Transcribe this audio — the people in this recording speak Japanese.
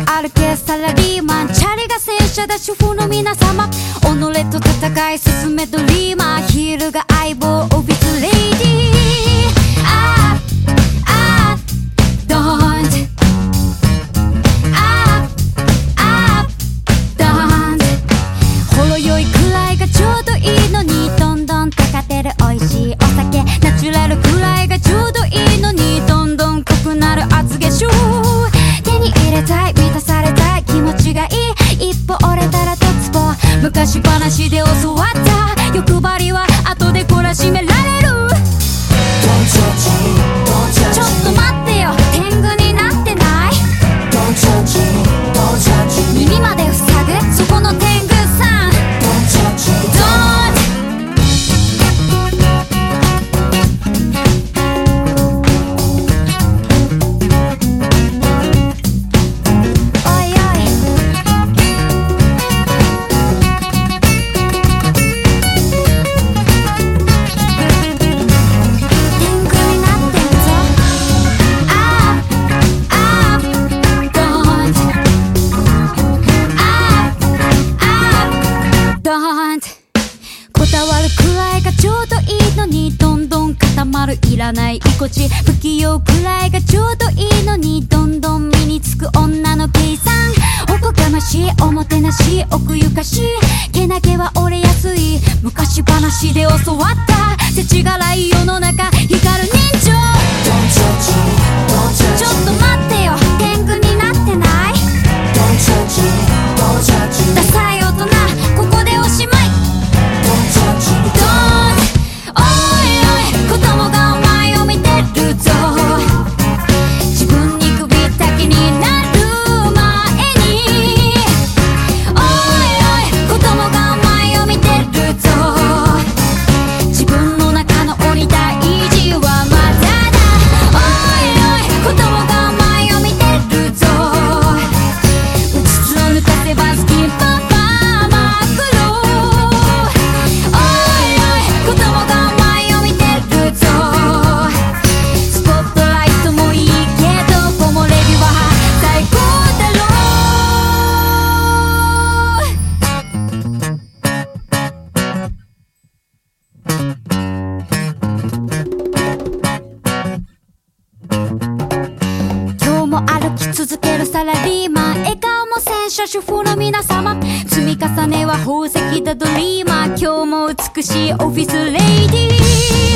歩けサラリーマン。チャリが戦車だ主婦の皆様。己と戦い進めドリーマン昔話で教わこだわるくらいがちょうどい。いのにどんどん固まるいらない居心地不器用くらいがちょうどいいのにどんどん身につく女の計算おこがましいおもてなし奥ゆかしいけなげは折れやすい昔話で教わった世知辛い世の中き続けるサラリーマン笑顔も戦車主婦の皆様。積み重ねは宝石だドリーマー。今日も美しいオフィスレイディー。